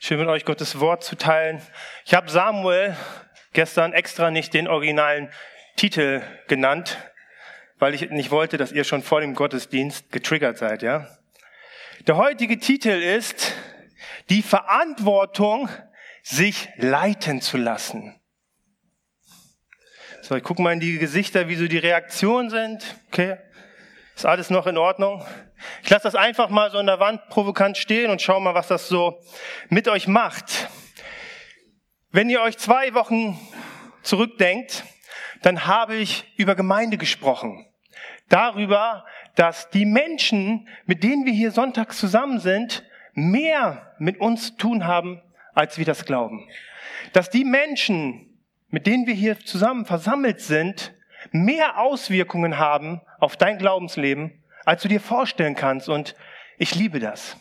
Schön mit euch Gottes Wort zu teilen. Ich habe Samuel gestern extra nicht den originalen Titel genannt, weil ich nicht wollte, dass ihr schon vor dem Gottesdienst getriggert seid, ja? Der heutige Titel ist die Verantwortung, sich leiten zu lassen. So, ich gucke mal in die Gesichter, wie so die Reaktionen sind. Okay, ist alles noch in Ordnung? Ich lasse das einfach mal so an der Wand provokant stehen und schau mal, was das so mit euch macht. Wenn ihr euch zwei Wochen zurückdenkt, dann habe ich über Gemeinde gesprochen. Darüber, dass die Menschen, mit denen wir hier sonntags zusammen sind, mehr mit uns zu tun haben, als wir das glauben. Dass die Menschen, mit denen wir hier zusammen versammelt sind, mehr Auswirkungen haben auf dein Glaubensleben, als du dir vorstellen kannst. Und ich liebe das.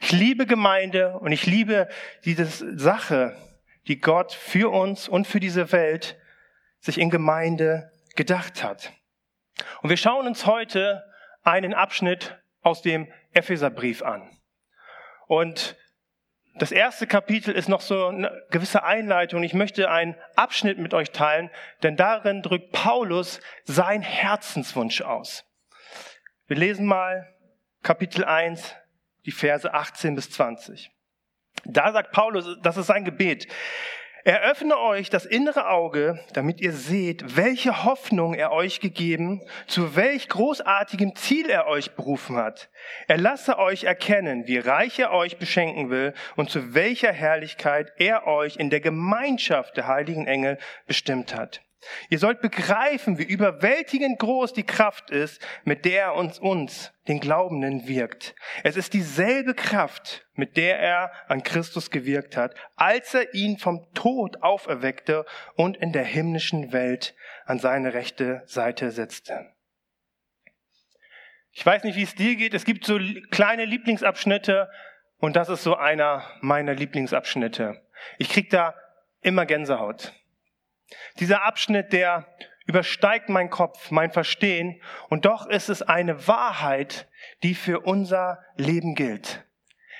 Ich liebe Gemeinde und ich liebe diese Sache, die Gott für uns und für diese Welt sich in Gemeinde gedacht hat. Und wir schauen uns heute einen Abschnitt aus dem Epheserbrief an. Und das erste Kapitel ist noch so eine gewisse Einleitung. Ich möchte einen Abschnitt mit euch teilen, denn darin drückt Paulus sein Herzenswunsch aus. Wir lesen mal Kapitel 1, die Verse 18 bis 20. Da sagt Paulus, das ist sein Gebet. Eröffne euch das innere Auge, damit ihr seht, welche Hoffnung er euch gegeben, zu welch großartigem Ziel er euch berufen hat. Er lasse euch erkennen, wie reich er euch beschenken will und zu welcher Herrlichkeit er euch in der Gemeinschaft der heiligen Engel bestimmt hat. Ihr sollt begreifen, wie überwältigend groß die Kraft ist, mit der er uns, uns, den Glaubenden, wirkt. Es ist dieselbe Kraft, mit der er an Christus gewirkt hat, als er ihn vom Tod auferweckte und in der himmlischen Welt an seine rechte Seite setzte. Ich weiß nicht, wie es dir geht. Es gibt so kleine Lieblingsabschnitte und das ist so einer meiner Lieblingsabschnitte. Ich krieg da immer Gänsehaut. Dieser Abschnitt, der übersteigt mein Kopf, mein Verstehen, und doch ist es eine Wahrheit, die für unser Leben gilt.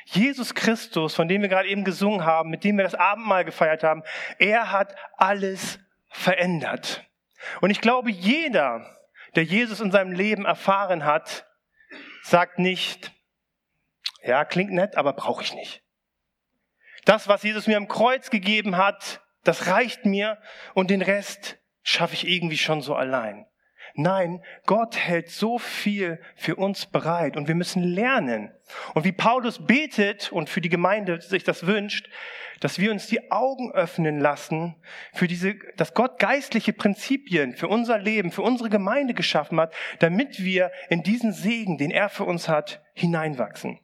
Jesus Christus, von dem wir gerade eben gesungen haben, mit dem wir das Abendmahl gefeiert haben, er hat alles verändert. Und ich glaube, jeder, der Jesus in seinem Leben erfahren hat, sagt nicht, ja, klingt nett, aber brauche ich nicht. Das, was Jesus mir am Kreuz gegeben hat, das reicht mir und den Rest schaffe ich irgendwie schon so allein. Nein, Gott hält so viel für uns bereit und wir müssen lernen. Und wie Paulus betet und für die Gemeinde sich das wünscht, dass wir uns die Augen öffnen lassen für diese, dass Gott geistliche Prinzipien für unser Leben, für unsere Gemeinde geschaffen hat, damit wir in diesen Segen, den er für uns hat, hineinwachsen.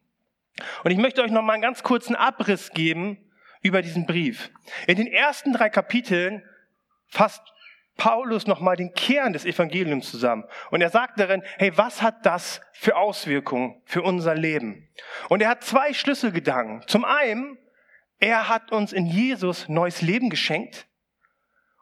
Und ich möchte euch noch mal einen ganz kurzen Abriss geben, über diesen Brief. In den ersten drei Kapiteln fasst Paulus nochmal den Kern des Evangeliums zusammen. Und er sagt darin, hey, was hat das für Auswirkungen für unser Leben? Und er hat zwei Schlüsselgedanken. Zum einen, er hat uns in Jesus neues Leben geschenkt.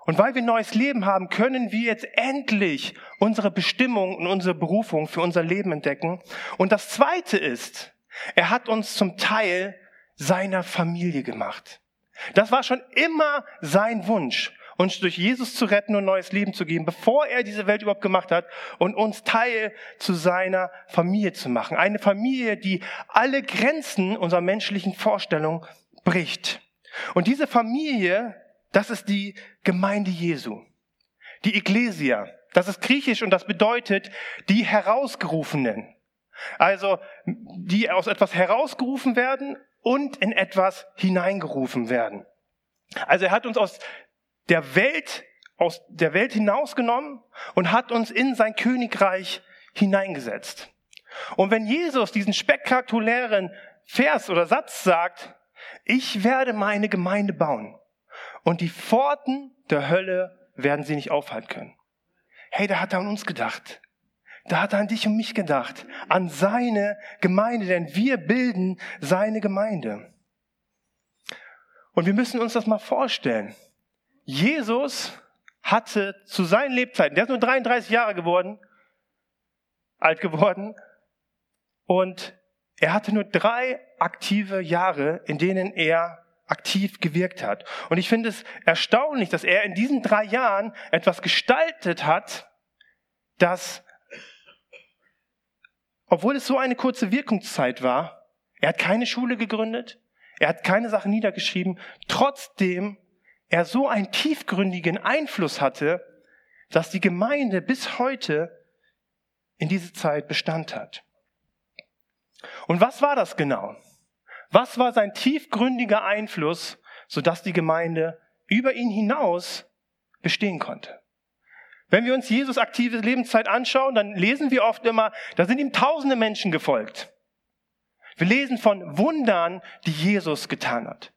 Und weil wir neues Leben haben, können wir jetzt endlich unsere Bestimmung und unsere Berufung für unser Leben entdecken. Und das zweite ist, er hat uns zum Teil seiner Familie gemacht. Das war schon immer sein Wunsch, uns durch Jesus zu retten und neues Leben zu geben, bevor er diese Welt überhaupt gemacht hat und uns Teil zu seiner Familie zu machen. Eine Familie, die alle Grenzen unserer menschlichen Vorstellung bricht. Und diese Familie, das ist die Gemeinde Jesu. Die Ecclesia. Das ist griechisch und das bedeutet die Herausgerufenen. Also, die aus etwas herausgerufen werden und in etwas hineingerufen werden. Also er hat uns aus der Welt, aus der Welt hinausgenommen und hat uns in sein Königreich hineingesetzt. Und wenn Jesus diesen spektakulären Vers oder Satz sagt, ich werde meine Gemeinde bauen und die Pforten der Hölle werden sie nicht aufhalten können. Hey, da hat er an uns gedacht. Da hat er an dich und mich gedacht, an seine Gemeinde, denn wir bilden seine Gemeinde. Und wir müssen uns das mal vorstellen. Jesus hatte zu seinen Lebzeiten, der ist nur 33 Jahre geworden, alt geworden, und er hatte nur drei aktive Jahre, in denen er aktiv gewirkt hat. Und ich finde es erstaunlich, dass er in diesen drei Jahren etwas gestaltet hat, das, obwohl es so eine kurze Wirkungszeit war, er hat keine Schule gegründet, er hat keine Sachen niedergeschrieben, trotzdem er so einen tiefgründigen Einfluss hatte, dass die Gemeinde bis heute in diese Zeit Bestand hat. Und was war das genau? Was war sein tiefgründiger Einfluss, sodass die Gemeinde über ihn hinaus bestehen konnte? Wenn wir uns Jesus aktive Lebenszeit anschauen, dann lesen wir oft immer, da sind ihm tausende Menschen gefolgt. Wir lesen von Wundern, die Jesus getan hat.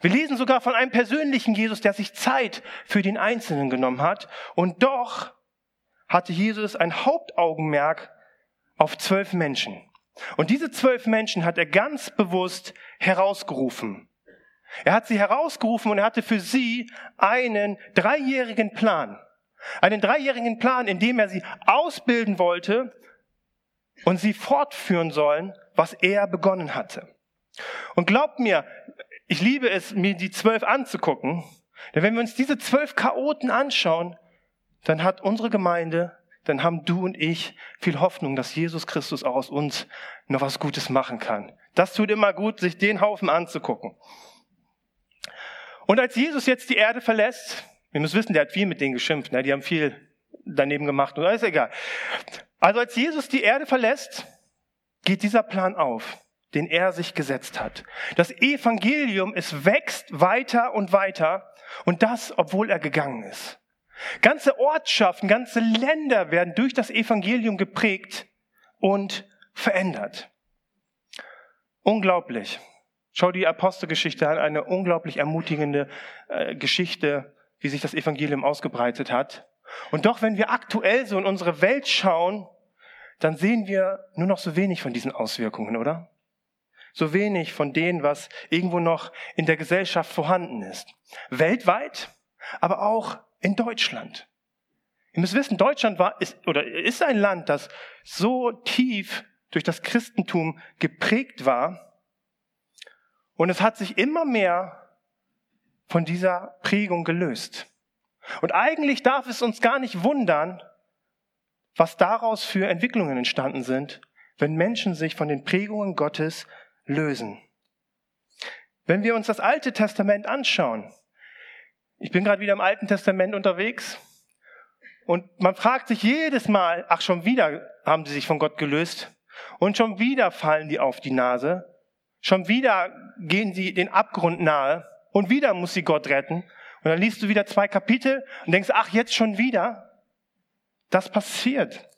Wir lesen sogar von einem persönlichen Jesus, der sich Zeit für den Einzelnen genommen hat. Und doch hatte Jesus ein Hauptaugenmerk auf zwölf Menschen. Und diese zwölf Menschen hat er ganz bewusst herausgerufen. Er hat sie herausgerufen und er hatte für sie einen dreijährigen Plan. Einen dreijährigen Plan, in dem er sie ausbilden wollte und sie fortführen sollen, was er begonnen hatte. Und glaubt mir, ich liebe es, mir die zwölf anzugucken, denn wenn wir uns diese zwölf Chaoten anschauen, dann hat unsere Gemeinde, dann haben du und ich viel Hoffnung, dass Jesus Christus auch aus uns noch was Gutes machen kann. Das tut immer gut, sich den Haufen anzugucken. Und als Jesus jetzt die Erde verlässt, wir müssen wissen, der hat viel mit denen geschimpft, ne? die haben viel daneben gemacht, und ist egal. Also als Jesus die Erde verlässt, geht dieser Plan auf, den er sich gesetzt hat. Das Evangelium, es wächst weiter und weiter und das, obwohl er gegangen ist. Ganze Ortschaften, ganze Länder werden durch das Evangelium geprägt und verändert. Unglaublich. Schau die Apostelgeschichte an, eine unglaublich ermutigende äh, Geschichte, wie sich das Evangelium ausgebreitet hat. Und doch, wenn wir aktuell so in unsere Welt schauen, dann sehen wir nur noch so wenig von diesen Auswirkungen, oder? So wenig von dem, was irgendwo noch in der Gesellschaft vorhanden ist. Weltweit, aber auch in Deutschland. Ihr müsst wissen, Deutschland war, ist, oder ist ein Land, das so tief durch das Christentum geprägt war. Und es hat sich immer mehr von dieser Prägung gelöst. Und eigentlich darf es uns gar nicht wundern, was daraus für Entwicklungen entstanden sind, wenn Menschen sich von den Prägungen Gottes lösen. Wenn wir uns das Alte Testament anschauen, ich bin gerade wieder im Alten Testament unterwegs und man fragt sich jedes Mal, ach schon wieder haben sie sich von Gott gelöst und schon wieder fallen die auf die Nase, schon wieder gehen sie den Abgrund nahe und wieder muss sie Gott retten und dann liest du wieder zwei Kapitel und denkst, ach jetzt schon wieder. Das passiert,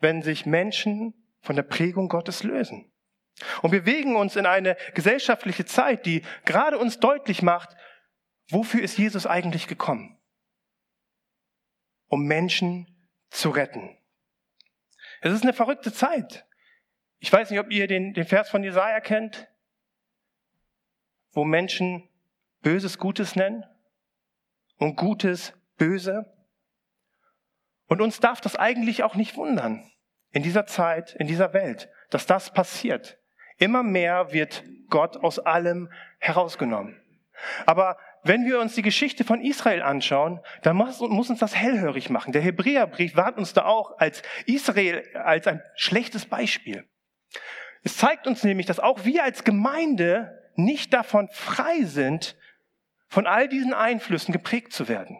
wenn sich Menschen von der Prägung Gottes lösen. Und wir bewegen uns in eine gesellschaftliche Zeit, die gerade uns deutlich macht, wofür ist Jesus eigentlich gekommen? Um Menschen zu retten. Es ist eine verrückte Zeit. Ich weiß nicht, ob ihr den, den Vers von Jesaja kennt, wo Menschen Böses Gutes nennen und Gutes Böse. Und uns darf das eigentlich auch nicht wundern in dieser Zeit, in dieser Welt, dass das passiert. Immer mehr wird Gott aus allem herausgenommen. Aber wenn wir uns die Geschichte von Israel anschauen, dann muss, muss, uns das hellhörig machen. Der Hebräerbrief warnt uns da auch als Israel als ein schlechtes Beispiel. Es zeigt uns nämlich, dass auch wir als Gemeinde nicht davon frei sind, von all diesen Einflüssen geprägt zu werden.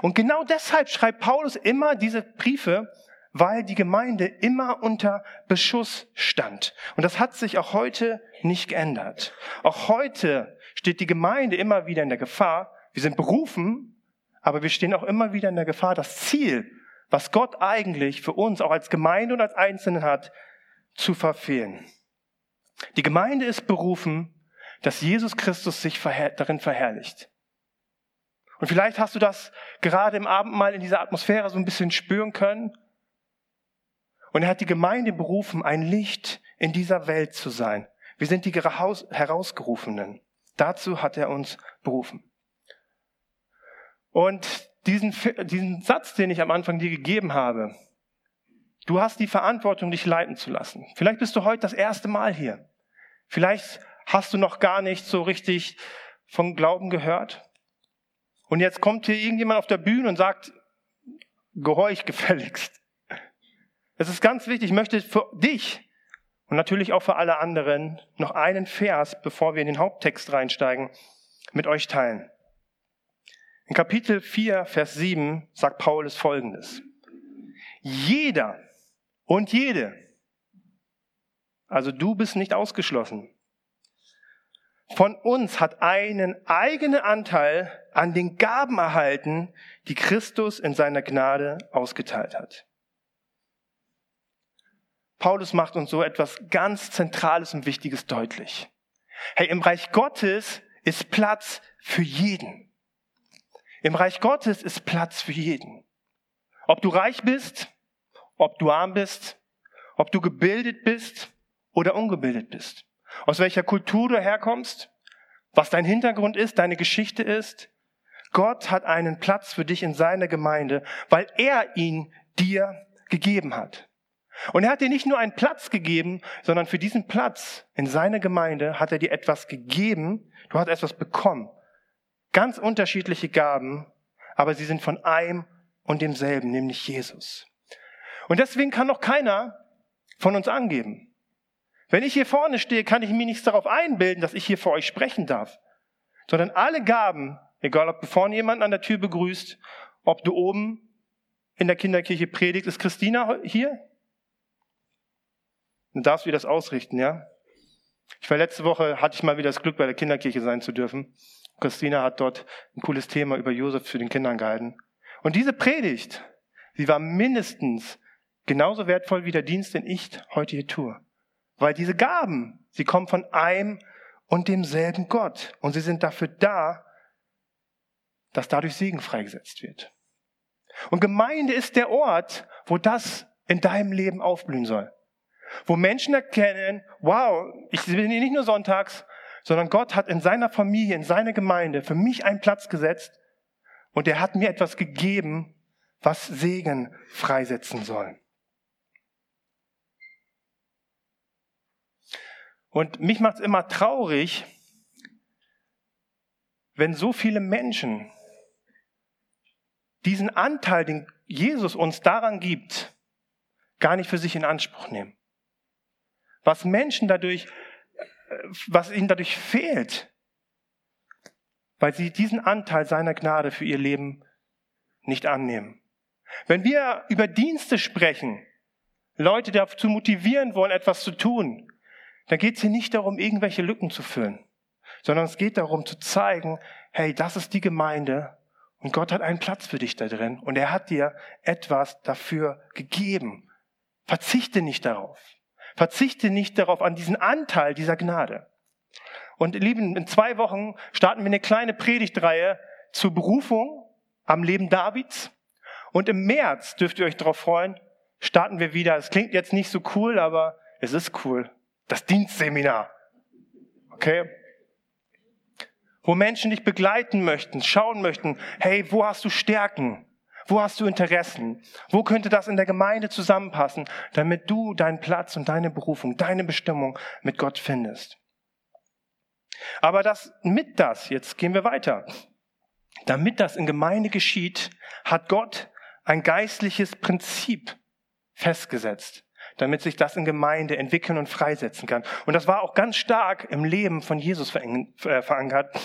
Und genau deshalb schreibt Paulus immer diese Briefe, weil die Gemeinde immer unter Beschuss stand. Und das hat sich auch heute nicht geändert. Auch heute steht die Gemeinde immer wieder in der Gefahr. Wir sind berufen, aber wir stehen auch immer wieder in der Gefahr, das Ziel, was Gott eigentlich für uns auch als Gemeinde und als Einzelnen hat, zu verfehlen. Die Gemeinde ist berufen, dass Jesus Christus sich darin verherrlicht. Und vielleicht hast du das gerade im Abendmahl in dieser Atmosphäre so ein bisschen spüren können. Und er hat die Gemeinde berufen, ein Licht in dieser Welt zu sein. Wir sind die Herausgerufenen. Dazu hat er uns berufen. Und diesen, diesen Satz, den ich am Anfang dir gegeben habe, du hast die Verantwortung, dich leiten zu lassen. Vielleicht bist du heute das erste Mal hier. Vielleicht hast du noch gar nicht so richtig von Glauben gehört. Und jetzt kommt hier irgendjemand auf der Bühne und sagt, gehorch gefälligst. Es ist ganz wichtig, ich möchte für dich und natürlich auch für alle anderen noch einen Vers, bevor wir in den Haupttext reinsteigen, mit euch teilen. In Kapitel 4, Vers 7 sagt Paulus Folgendes. Jeder und jede, also du bist nicht ausgeschlossen, von uns hat einen eigenen Anteil an den Gaben erhalten, die Christus in seiner Gnade ausgeteilt hat. Paulus macht uns so etwas ganz Zentrales und Wichtiges deutlich. Hey, im Reich Gottes ist Platz für jeden. Im Reich Gottes ist Platz für jeden. Ob du reich bist, ob du arm bist, ob du gebildet bist oder ungebildet bist. Aus welcher Kultur du herkommst, was dein Hintergrund ist, deine Geschichte ist. Gott hat einen Platz für dich in seiner Gemeinde, weil er ihn dir gegeben hat. Und er hat dir nicht nur einen Platz gegeben, sondern für diesen Platz in seiner Gemeinde hat er dir etwas gegeben, du hast etwas bekommen. Ganz unterschiedliche Gaben, aber sie sind von einem und demselben, nämlich Jesus. Und deswegen kann noch keiner von uns angeben. Wenn ich hier vorne stehe, kann ich mir nichts darauf einbilden, dass ich hier vor euch sprechen darf. Sondern alle Gaben, egal ob du vorne jemanden an der Tür begrüßt, ob du oben in der Kinderkirche predigt, ist Christina hier? Dann darfst du das ausrichten, ja? Ich war letzte Woche, hatte ich mal wieder das Glück, bei der Kinderkirche sein zu dürfen. Christina hat dort ein cooles Thema über Josef für den Kindern gehalten. Und diese Predigt, sie war mindestens genauso wertvoll wie der Dienst, den ich heute hier tue. Weil diese Gaben, sie kommen von einem und demselben Gott. Und sie sind dafür da, dass dadurch Segen freigesetzt wird. Und Gemeinde ist der Ort, wo das in deinem Leben aufblühen soll. Wo Menschen erkennen, wow, ich bin hier nicht nur sonntags, sondern Gott hat in seiner Familie, in seiner Gemeinde für mich einen Platz gesetzt und er hat mir etwas gegeben, was Segen freisetzen soll. Und mich macht es immer traurig, wenn so viele Menschen diesen Anteil, den Jesus uns daran gibt, gar nicht für sich in Anspruch nehmen. Was Menschen dadurch was ihnen dadurch fehlt, weil sie diesen Anteil seiner Gnade für ihr Leben nicht annehmen. Wenn wir über Dienste sprechen, Leute dazu motivieren wollen, etwas zu tun, dann geht es hier nicht darum, irgendwelche Lücken zu füllen, sondern es geht darum zu zeigen, hey, das ist die Gemeinde und Gott hat einen Platz für dich da drin und er hat dir etwas dafür gegeben. Verzichte nicht darauf. Verzichte nicht darauf, an diesen Anteil dieser Gnade. Und Lieben, in zwei Wochen starten wir eine kleine Predigtreihe zur Berufung am Leben Davids. Und im März dürft ihr euch darauf freuen, starten wir wieder. Es klingt jetzt nicht so cool, aber es ist cool. Das Dienstseminar. Okay? Wo Menschen dich begleiten möchten, schauen möchten, hey, wo hast du Stärken? Wo hast du Interessen? Wo könnte das in der Gemeinde zusammenpassen, damit du deinen Platz und deine Berufung, deine Bestimmung mit Gott findest? Aber das, mit das, jetzt gehen wir weiter. Damit das in Gemeinde geschieht, hat Gott ein geistliches Prinzip festgesetzt, damit sich das in Gemeinde entwickeln und freisetzen kann. Und das war auch ganz stark im Leben von Jesus äh, verankert,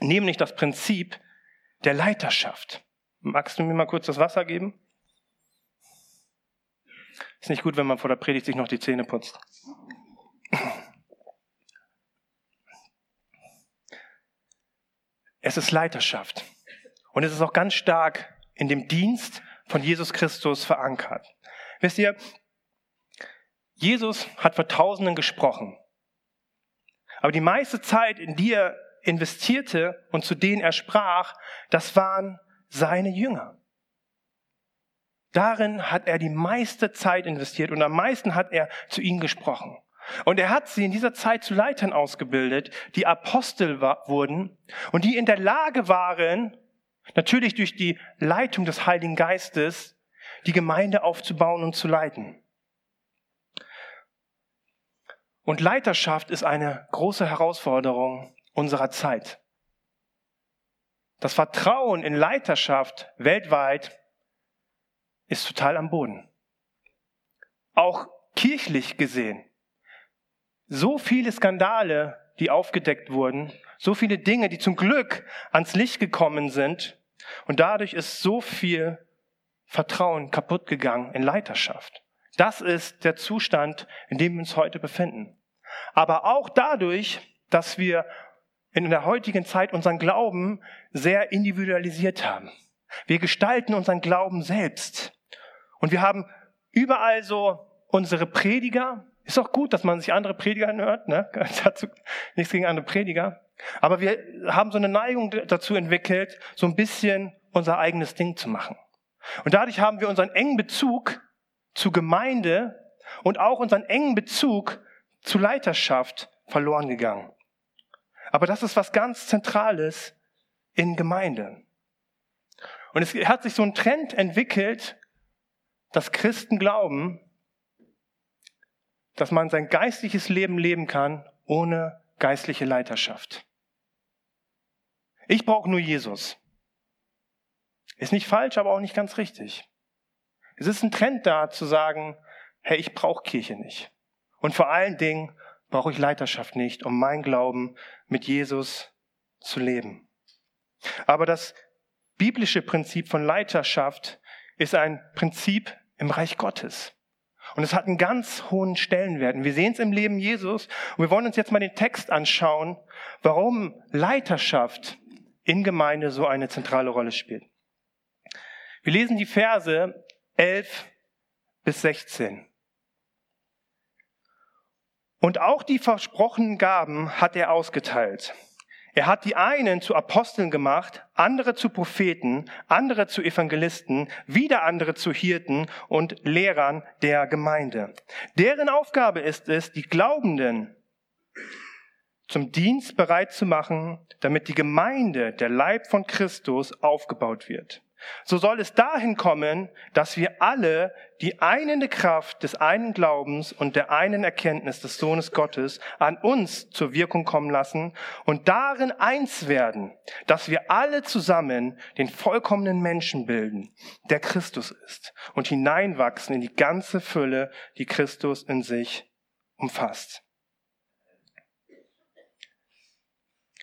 nämlich das Prinzip der Leiterschaft. Magst du mir mal kurz das Wasser geben? Ist nicht gut, wenn man vor der Predigt sich noch die Zähne putzt. Es ist Leiterschaft. Und es ist auch ganz stark in dem Dienst von Jesus Christus verankert. Wisst ihr, Jesus hat vor Tausenden gesprochen. Aber die meiste Zeit, in die er investierte und zu denen er sprach, das waren seine Jünger. Darin hat er die meiste Zeit investiert und am meisten hat er zu ihnen gesprochen. Und er hat sie in dieser Zeit zu Leitern ausgebildet, die Apostel wurden und die in der Lage waren, natürlich durch die Leitung des Heiligen Geistes, die Gemeinde aufzubauen und zu leiten. Und Leiterschaft ist eine große Herausforderung unserer Zeit. Das Vertrauen in Leiterschaft weltweit ist total am Boden. Auch kirchlich gesehen. So viele Skandale, die aufgedeckt wurden, so viele Dinge, die zum Glück ans Licht gekommen sind. Und dadurch ist so viel Vertrauen kaputt gegangen in Leiterschaft. Das ist der Zustand, in dem wir uns heute befinden. Aber auch dadurch, dass wir in der heutigen Zeit unseren Glauben sehr individualisiert haben. Wir gestalten unseren Glauben selbst. Und wir haben überall so unsere Prediger. Ist auch gut, dass man sich andere Prediger hört, ne? Dazu nichts gegen andere Prediger. Aber wir haben so eine Neigung dazu entwickelt, so ein bisschen unser eigenes Ding zu machen. Und dadurch haben wir unseren engen Bezug zu Gemeinde und auch unseren engen Bezug zu Leiterschaft verloren gegangen. Aber das ist was ganz Zentrales in Gemeinde. Und es hat sich so ein Trend entwickelt, dass Christen glauben, dass man sein geistliches Leben leben kann ohne geistliche Leiterschaft. Ich brauche nur Jesus. Ist nicht falsch, aber auch nicht ganz richtig. Es ist ein Trend da zu sagen, hey, ich brauche Kirche nicht. Und vor allen Dingen brauche ich Leiterschaft nicht, um mein Glauben mit Jesus zu leben. Aber das biblische Prinzip von Leiterschaft ist ein Prinzip im Reich Gottes. Und es hat einen ganz hohen Stellenwert. Und wir sehen es im Leben Jesus. Und wir wollen uns jetzt mal den Text anschauen, warum Leiterschaft in Gemeinde so eine zentrale Rolle spielt. Wir lesen die Verse 11 bis 16. Und auch die versprochenen Gaben hat er ausgeteilt. Er hat die einen zu Aposteln gemacht, andere zu Propheten, andere zu Evangelisten, wieder andere zu Hirten und Lehrern der Gemeinde. Deren Aufgabe ist es, die Glaubenden zum Dienst bereit zu machen, damit die Gemeinde, der Leib von Christus, aufgebaut wird. So soll es dahin kommen, dass wir alle die einende Kraft des einen Glaubens und der einen Erkenntnis des Sohnes Gottes an uns zur Wirkung kommen lassen und darin eins werden, dass wir alle zusammen den vollkommenen Menschen bilden, der Christus ist, und hineinwachsen in die ganze Fülle, die Christus in sich umfasst.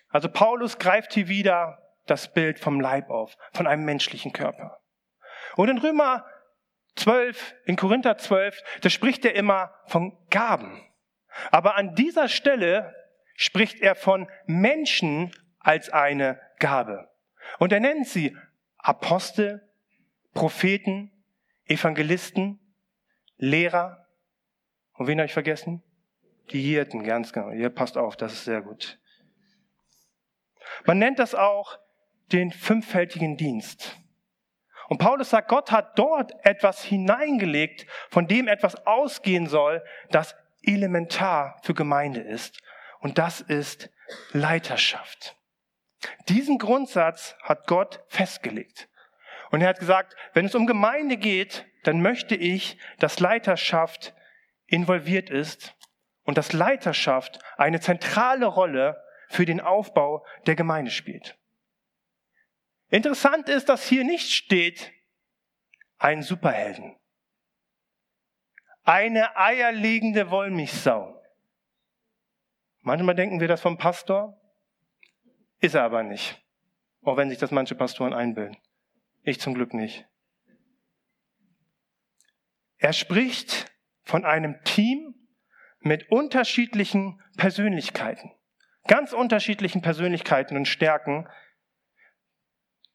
Also Paulus greift hier wieder das Bild vom Leib auf, von einem menschlichen Körper. Und in Römer 12, in Korinther 12, da spricht er immer von Gaben. Aber an dieser Stelle spricht er von Menschen als eine Gabe. Und er nennt sie Apostel, Propheten, Evangelisten, Lehrer. Und wen habe ich vergessen? Die Hirten, ganz genau. Ihr passt auf, das ist sehr gut. Man nennt das auch den fünffältigen Dienst. Und Paulus sagt, Gott hat dort etwas hineingelegt, von dem etwas ausgehen soll, das elementar für Gemeinde ist. Und das ist Leiterschaft. Diesen Grundsatz hat Gott festgelegt. Und er hat gesagt, wenn es um Gemeinde geht, dann möchte ich, dass Leiterschaft involviert ist und dass Leiterschaft eine zentrale Rolle für den Aufbau der Gemeinde spielt. Interessant ist, dass hier nicht steht, ein Superhelden. Eine eierlegende Wollmilchsau. Manchmal denken wir das vom Pastor, ist er aber nicht. Auch wenn sich das manche Pastoren einbilden. Ich zum Glück nicht. Er spricht von einem Team mit unterschiedlichen Persönlichkeiten, ganz unterschiedlichen Persönlichkeiten und Stärken,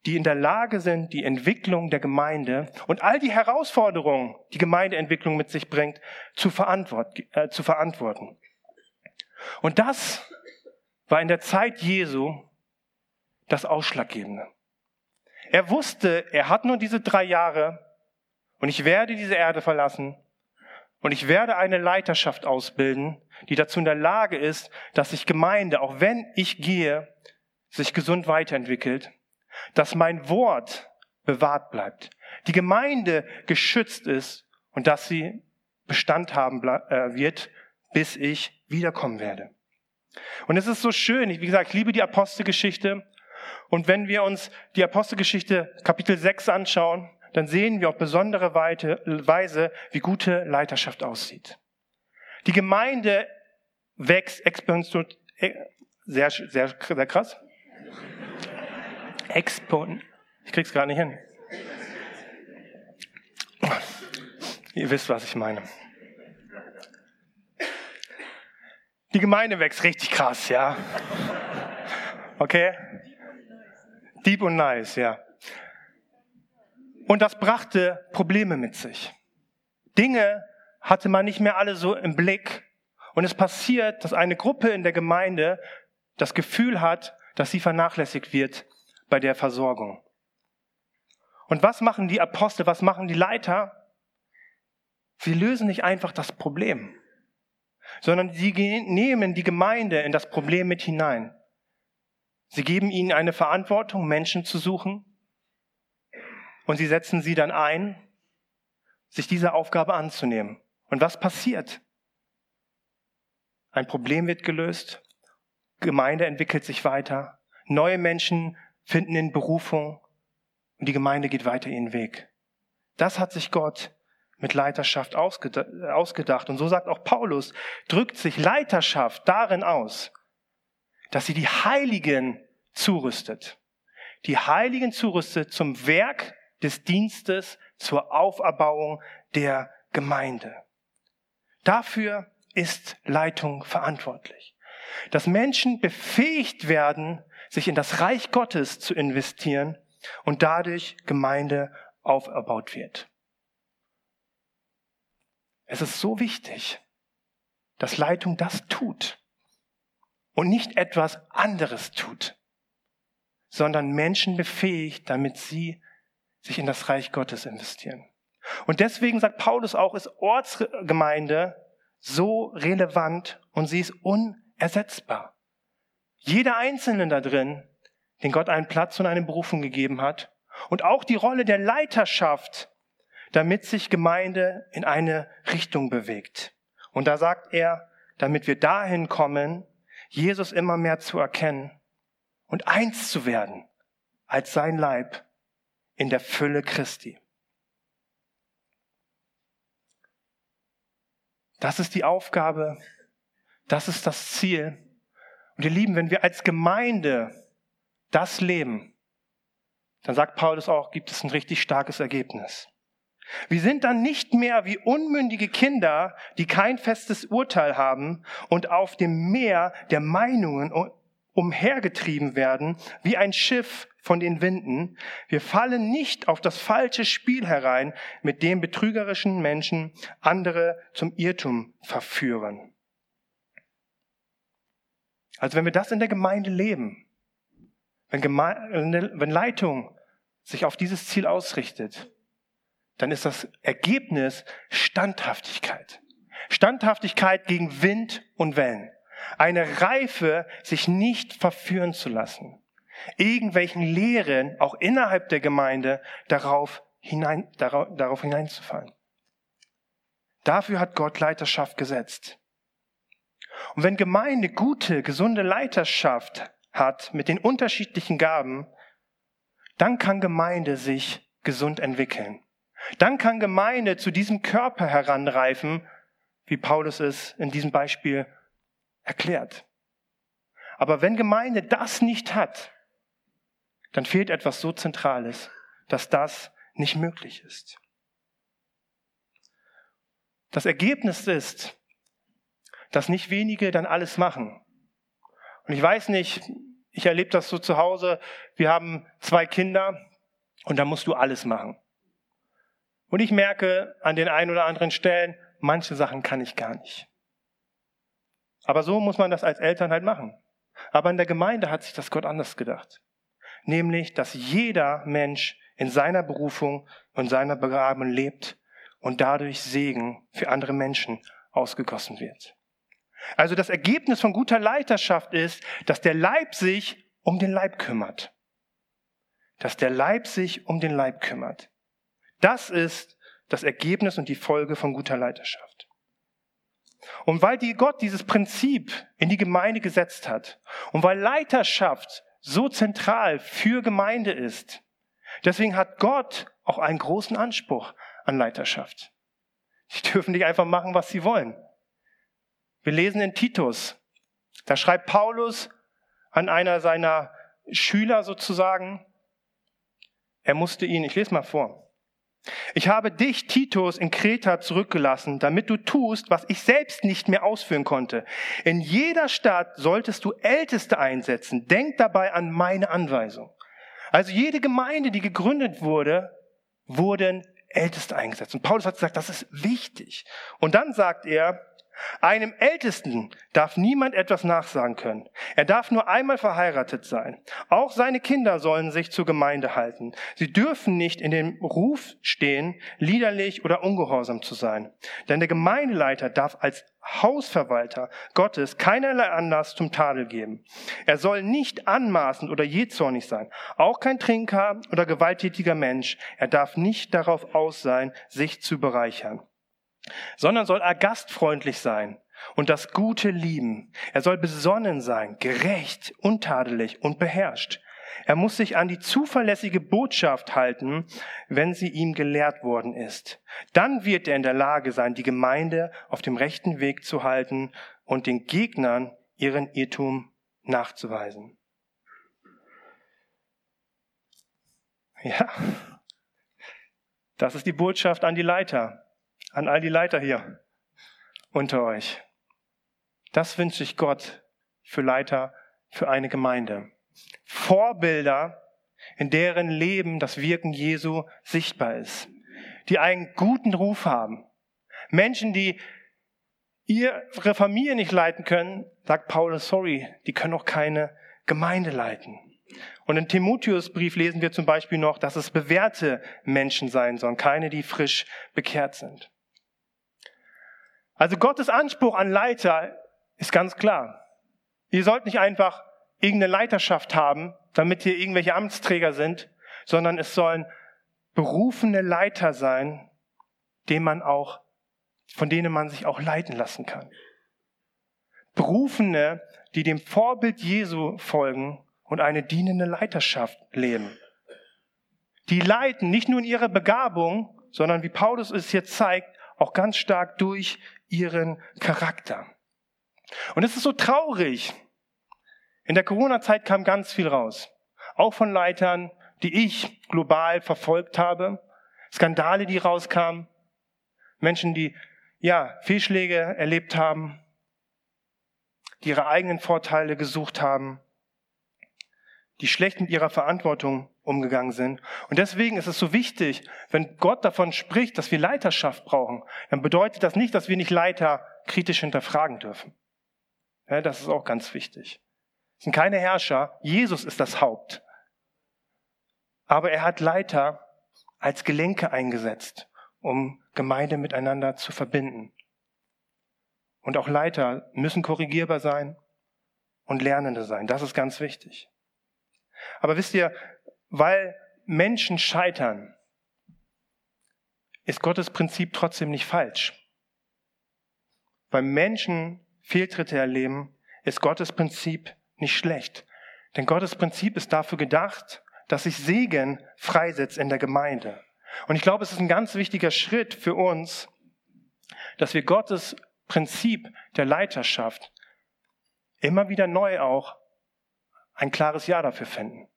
die in der Lage sind, die Entwicklung der Gemeinde und all die Herausforderungen, die Gemeindeentwicklung mit sich bringt, zu, verantwort äh, zu verantworten. Und das war in der Zeit Jesu das Ausschlaggebende. Er wusste, er hat nur diese drei Jahre und ich werde diese Erde verlassen und ich werde eine Leiterschaft ausbilden, die dazu in der Lage ist, dass sich Gemeinde, auch wenn ich gehe, sich gesund weiterentwickelt dass mein Wort bewahrt bleibt, die Gemeinde geschützt ist und dass sie Bestand haben äh, wird bis ich wiederkommen werde. Und es ist so schön, wie gesagt, ich liebe die Apostelgeschichte. Und wenn wir uns die Apostelgeschichte Kapitel 6 anschauen, dann sehen wir auf besondere Weise, wie gute Leiterschaft aussieht. Die Gemeinde wächst exponentiell, sehr, sehr, sehr krass. Expon, ich krieg's gar nicht hin. Ihr wisst, was ich meine. Die Gemeinde wächst richtig krass, ja. Okay? Deep und nice, ja. Und das brachte Probleme mit sich. Dinge hatte man nicht mehr alle so im Blick. Und es passiert, dass eine Gruppe in der Gemeinde das Gefühl hat, dass sie vernachlässigt wird bei der Versorgung. Und was machen die Apostel, was machen die Leiter? Sie lösen nicht einfach das Problem sondern sie nehmen die Gemeinde in das Problem mit hinein. Sie geben ihnen eine Verantwortung, Menschen zu suchen, und sie setzen sie dann ein, sich dieser Aufgabe anzunehmen. Und was passiert? Ein Problem wird gelöst, Gemeinde entwickelt sich weiter, neue Menschen finden in Berufung und die Gemeinde geht weiter ihren Weg. Das hat sich Gott mit Leiterschaft ausgedacht. Und so sagt auch Paulus, drückt sich Leiterschaft darin aus, dass sie die Heiligen zurüstet. Die Heiligen zurüstet zum Werk des Dienstes, zur Auferbauung der Gemeinde. Dafür ist Leitung verantwortlich. Dass Menschen befähigt werden, sich in das Reich Gottes zu investieren und dadurch Gemeinde auferbaut wird. Es ist so wichtig, dass Leitung das tut und nicht etwas anderes tut, sondern Menschen befähigt, damit sie sich in das Reich Gottes investieren. Und deswegen sagt Paulus auch, ist Ortsgemeinde so relevant und sie ist unersetzbar. Jeder Einzelne da drin, den Gott einen Platz und eine Berufung gegeben hat, und auch die Rolle der Leiterschaft damit sich Gemeinde in eine Richtung bewegt. Und da sagt er, damit wir dahin kommen, Jesus immer mehr zu erkennen und eins zu werden als sein Leib in der Fülle Christi. Das ist die Aufgabe, das ist das Ziel. Und ihr Lieben, wenn wir als Gemeinde das leben, dann sagt Paulus auch, gibt es ein richtig starkes Ergebnis. Wir sind dann nicht mehr wie unmündige Kinder, die kein festes Urteil haben und auf dem Meer der Meinungen umhergetrieben werden, wie ein Schiff von den Winden. Wir fallen nicht auf das falsche Spiel herein, mit dem betrügerischen Menschen andere zum Irrtum verführen. Also wenn wir das in der Gemeinde leben, wenn, Geme wenn Leitung sich auf dieses Ziel ausrichtet, dann ist das Ergebnis Standhaftigkeit. Standhaftigkeit gegen Wind und Wellen. Eine Reife, sich nicht verführen zu lassen. Irgendwelchen Lehren, auch innerhalb der Gemeinde, darauf, hinein, darauf, darauf hineinzufallen. Dafür hat Gott Leiterschaft gesetzt. Und wenn Gemeinde gute, gesunde Leiterschaft hat mit den unterschiedlichen Gaben, dann kann Gemeinde sich gesund entwickeln. Dann kann Gemeinde zu diesem Körper heranreifen, wie Paulus es in diesem Beispiel erklärt. Aber wenn Gemeinde das nicht hat, dann fehlt etwas so Zentrales, dass das nicht möglich ist. Das Ergebnis ist, dass nicht wenige dann alles machen. Und ich weiß nicht, ich erlebe das so zu Hause, wir haben zwei Kinder und da musst du alles machen. Und ich merke an den ein oder anderen Stellen, manche Sachen kann ich gar nicht. Aber so muss man das als Eltern halt machen. Aber in der Gemeinde hat sich das Gott anders gedacht. Nämlich, dass jeder Mensch in seiner Berufung und seiner Begabung lebt und dadurch Segen für andere Menschen ausgegossen wird. Also das Ergebnis von guter Leiterschaft ist, dass der Leib sich um den Leib kümmert. Dass der Leib sich um den Leib kümmert. Das ist das Ergebnis und die Folge von guter Leiterschaft. Und weil die Gott dieses Prinzip in die Gemeinde gesetzt hat und weil Leiterschaft so zentral für Gemeinde ist, deswegen hat Gott auch einen großen Anspruch an Leiterschaft. Die dürfen nicht einfach machen, was sie wollen. Wir lesen in Titus, da schreibt Paulus an einer seiner Schüler sozusagen, er musste ihn, ich lese mal vor, ich habe dich, Titus, in Kreta zurückgelassen, damit du tust, was ich selbst nicht mehr ausführen konnte. In jeder Stadt solltest du Älteste einsetzen. Denk dabei an meine Anweisung. Also jede Gemeinde, die gegründet wurde, wurden Älteste eingesetzt. Und Paulus hat gesagt, das ist wichtig. Und dann sagt er, einem Ältesten darf niemand etwas nachsagen können. Er darf nur einmal verheiratet sein. Auch seine Kinder sollen sich zur Gemeinde halten. Sie dürfen nicht in dem Ruf stehen, liederlich oder ungehorsam zu sein. Denn der Gemeindeleiter darf als Hausverwalter Gottes keinerlei Anlass zum Tadel geben. Er soll nicht anmaßend oder jähzornig sein, auch kein Trinker oder gewalttätiger Mensch. Er darf nicht darauf aus sein, sich zu bereichern sondern soll er gastfreundlich sein und das Gute lieben. Er soll besonnen sein, gerecht, untadelig und beherrscht. Er muss sich an die zuverlässige Botschaft halten, wenn sie ihm gelehrt worden ist. Dann wird er in der Lage sein, die Gemeinde auf dem rechten Weg zu halten und den Gegnern ihren Irrtum nachzuweisen. Ja, das ist die Botschaft an die Leiter an all die Leiter hier unter euch. Das wünsche ich Gott für Leiter, für eine Gemeinde. Vorbilder, in deren Leben das Wirken Jesu sichtbar ist. Die einen guten Ruf haben. Menschen, die ihre Familie nicht leiten können, sagt Paulus, sorry, die können auch keine Gemeinde leiten. Und im Timotheusbrief lesen wir zum Beispiel noch, dass es bewährte Menschen sein sollen, keine, die frisch bekehrt sind. Also Gottes Anspruch an Leiter ist ganz klar. Ihr sollt nicht einfach irgendeine Leiterschaft haben, damit ihr irgendwelche Amtsträger sind, sondern es sollen berufene Leiter sein, denen man auch, von denen man sich auch leiten lassen kann. Berufene, die dem Vorbild Jesu folgen und eine dienende Leiterschaft leben. Die leiten nicht nur in ihrer Begabung, sondern wie Paulus es hier zeigt, auch ganz stark durch ihren Charakter. Und es ist so traurig. In der Corona-Zeit kam ganz viel raus. Auch von Leitern, die ich global verfolgt habe. Skandale, die rauskamen. Menschen, die, ja, Fehlschläge erlebt haben. Die ihre eigenen Vorteile gesucht haben. Die schlecht mit ihrer Verantwortung umgegangen sind. Und deswegen ist es so wichtig, wenn Gott davon spricht, dass wir Leiterschaft brauchen, dann bedeutet das nicht, dass wir nicht Leiter kritisch hinterfragen dürfen. Ja, das ist auch ganz wichtig. Es sind keine Herrscher, Jesus ist das Haupt. Aber er hat Leiter als Gelenke eingesetzt, um Gemeinde miteinander zu verbinden. Und auch Leiter müssen korrigierbar sein und Lernende sein. Das ist ganz wichtig. Aber wisst ihr, weil Menschen scheitern, ist Gottes Prinzip trotzdem nicht falsch. Weil Menschen Fehltritte erleben, ist Gottes Prinzip nicht schlecht. Denn Gottes Prinzip ist dafür gedacht, dass sich Segen freisetzt in der Gemeinde. Und ich glaube, es ist ein ganz wichtiger Schritt für uns, dass wir Gottes Prinzip der Leiterschaft immer wieder neu auch ein klares Ja dafür finden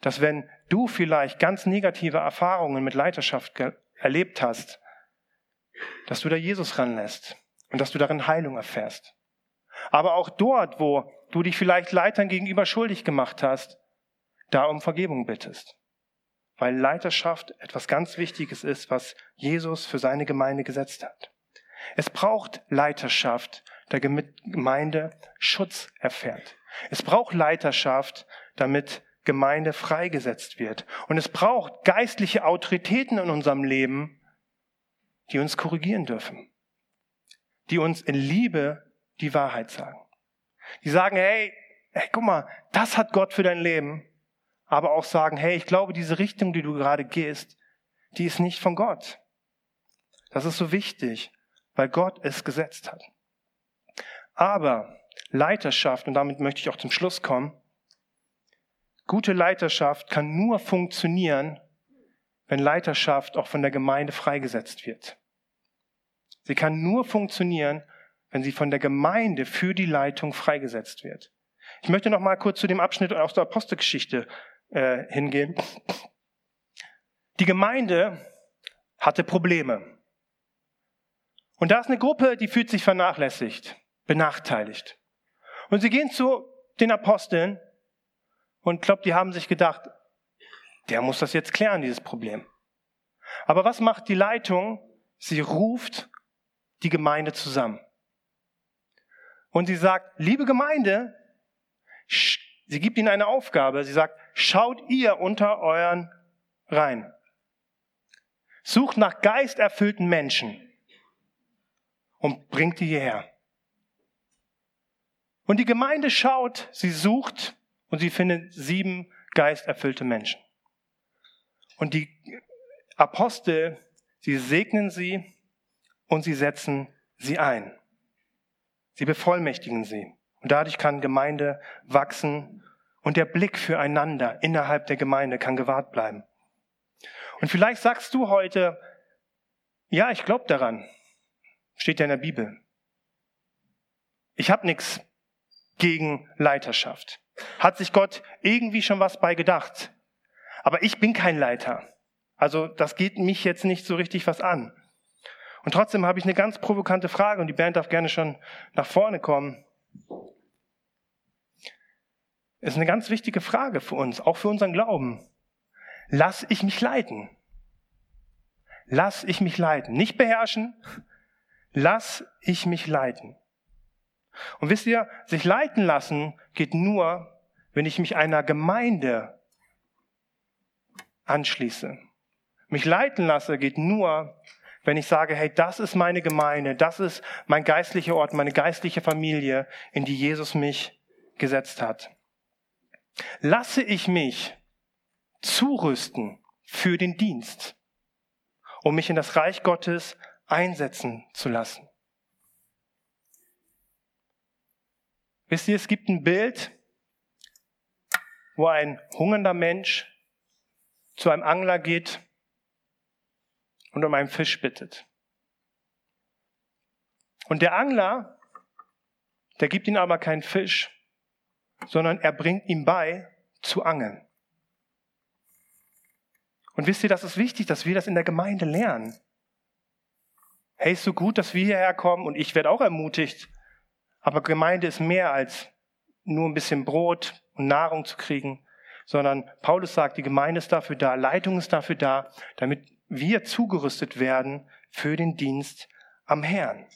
dass wenn du vielleicht ganz negative Erfahrungen mit Leiterschaft erlebt hast, dass du da Jesus ranlässt und dass du darin Heilung erfährst. Aber auch dort, wo du dich vielleicht Leitern gegenüber schuldig gemacht hast, da um Vergebung bittest. Weil Leiterschaft etwas ganz Wichtiges ist, was Jesus für seine Gemeinde gesetzt hat. Es braucht Leiterschaft, der Gemeinde Schutz erfährt. Es braucht Leiterschaft, damit Gemeinde freigesetzt wird. Und es braucht geistliche Autoritäten in unserem Leben, die uns korrigieren dürfen, die uns in Liebe die Wahrheit sagen. Die sagen, hey, hey, guck mal, das hat Gott für dein Leben. Aber auch sagen, hey, ich glaube, diese Richtung, die du gerade gehst, die ist nicht von Gott. Das ist so wichtig, weil Gott es gesetzt hat. Aber Leiterschaft, und damit möchte ich auch zum Schluss kommen, gute Leiterschaft kann nur funktionieren, wenn Leiterschaft auch von der Gemeinde freigesetzt wird. Sie kann nur funktionieren, wenn sie von der Gemeinde für die Leitung freigesetzt wird. Ich möchte noch mal kurz zu dem Abschnitt aus der Apostelgeschichte äh, hingehen. Die Gemeinde hatte Probleme. Und da ist eine Gruppe, die fühlt sich vernachlässigt, benachteiligt. Und sie gehen zu den Aposteln und glaubt, die haben sich gedacht, der muss das jetzt klären, dieses Problem. Aber was macht die Leitung? Sie ruft die Gemeinde zusammen. Und sie sagt, liebe Gemeinde, sie gibt ihnen eine Aufgabe. Sie sagt, schaut ihr unter euren Reihen. Sucht nach geisterfüllten Menschen und bringt die hierher. Und die Gemeinde schaut, sie sucht und sie findet sieben geisterfüllte Menschen. Und die Apostel, sie segnen sie und sie setzen sie ein. Sie bevollmächtigen sie. Und dadurch kann Gemeinde wachsen und der Blick füreinander innerhalb der Gemeinde kann gewahrt bleiben. Und vielleicht sagst du heute, ja, ich glaube daran. Steht ja in der Bibel. Ich habe nichts gegen Leiterschaft. Hat sich Gott irgendwie schon was bei gedacht? Aber ich bin kein Leiter. Also das geht mich jetzt nicht so richtig was an. Und trotzdem habe ich eine ganz provokante Frage und die Band darf gerne schon nach vorne kommen. Es ist eine ganz wichtige Frage für uns, auch für unseren Glauben. Lass ich mich leiten? Lass ich mich leiten? Nicht beherrschen, lass ich mich leiten. Und wisst ihr, sich leiten lassen geht nur, wenn ich mich einer Gemeinde anschließe. Mich leiten lasse geht nur, wenn ich sage, hey, das ist meine Gemeinde, das ist mein geistlicher Ort, meine geistliche Familie, in die Jesus mich gesetzt hat. Lasse ich mich zurüsten für den Dienst, um mich in das Reich Gottes einsetzen zu lassen. Wisst ihr, es gibt ein Bild, wo ein hungernder Mensch zu einem Angler geht und um einen Fisch bittet. Und der Angler, der gibt ihm aber keinen Fisch, sondern er bringt ihm bei, zu angeln. Und wisst ihr, das ist wichtig, dass wir das in der Gemeinde lernen. Hey, ist so gut, dass wir hierher kommen und ich werde auch ermutigt. Aber Gemeinde ist mehr als nur ein bisschen Brot und Nahrung zu kriegen, sondern Paulus sagt, die Gemeinde ist dafür da, Leitung ist dafür da, damit wir zugerüstet werden für den Dienst am Herrn.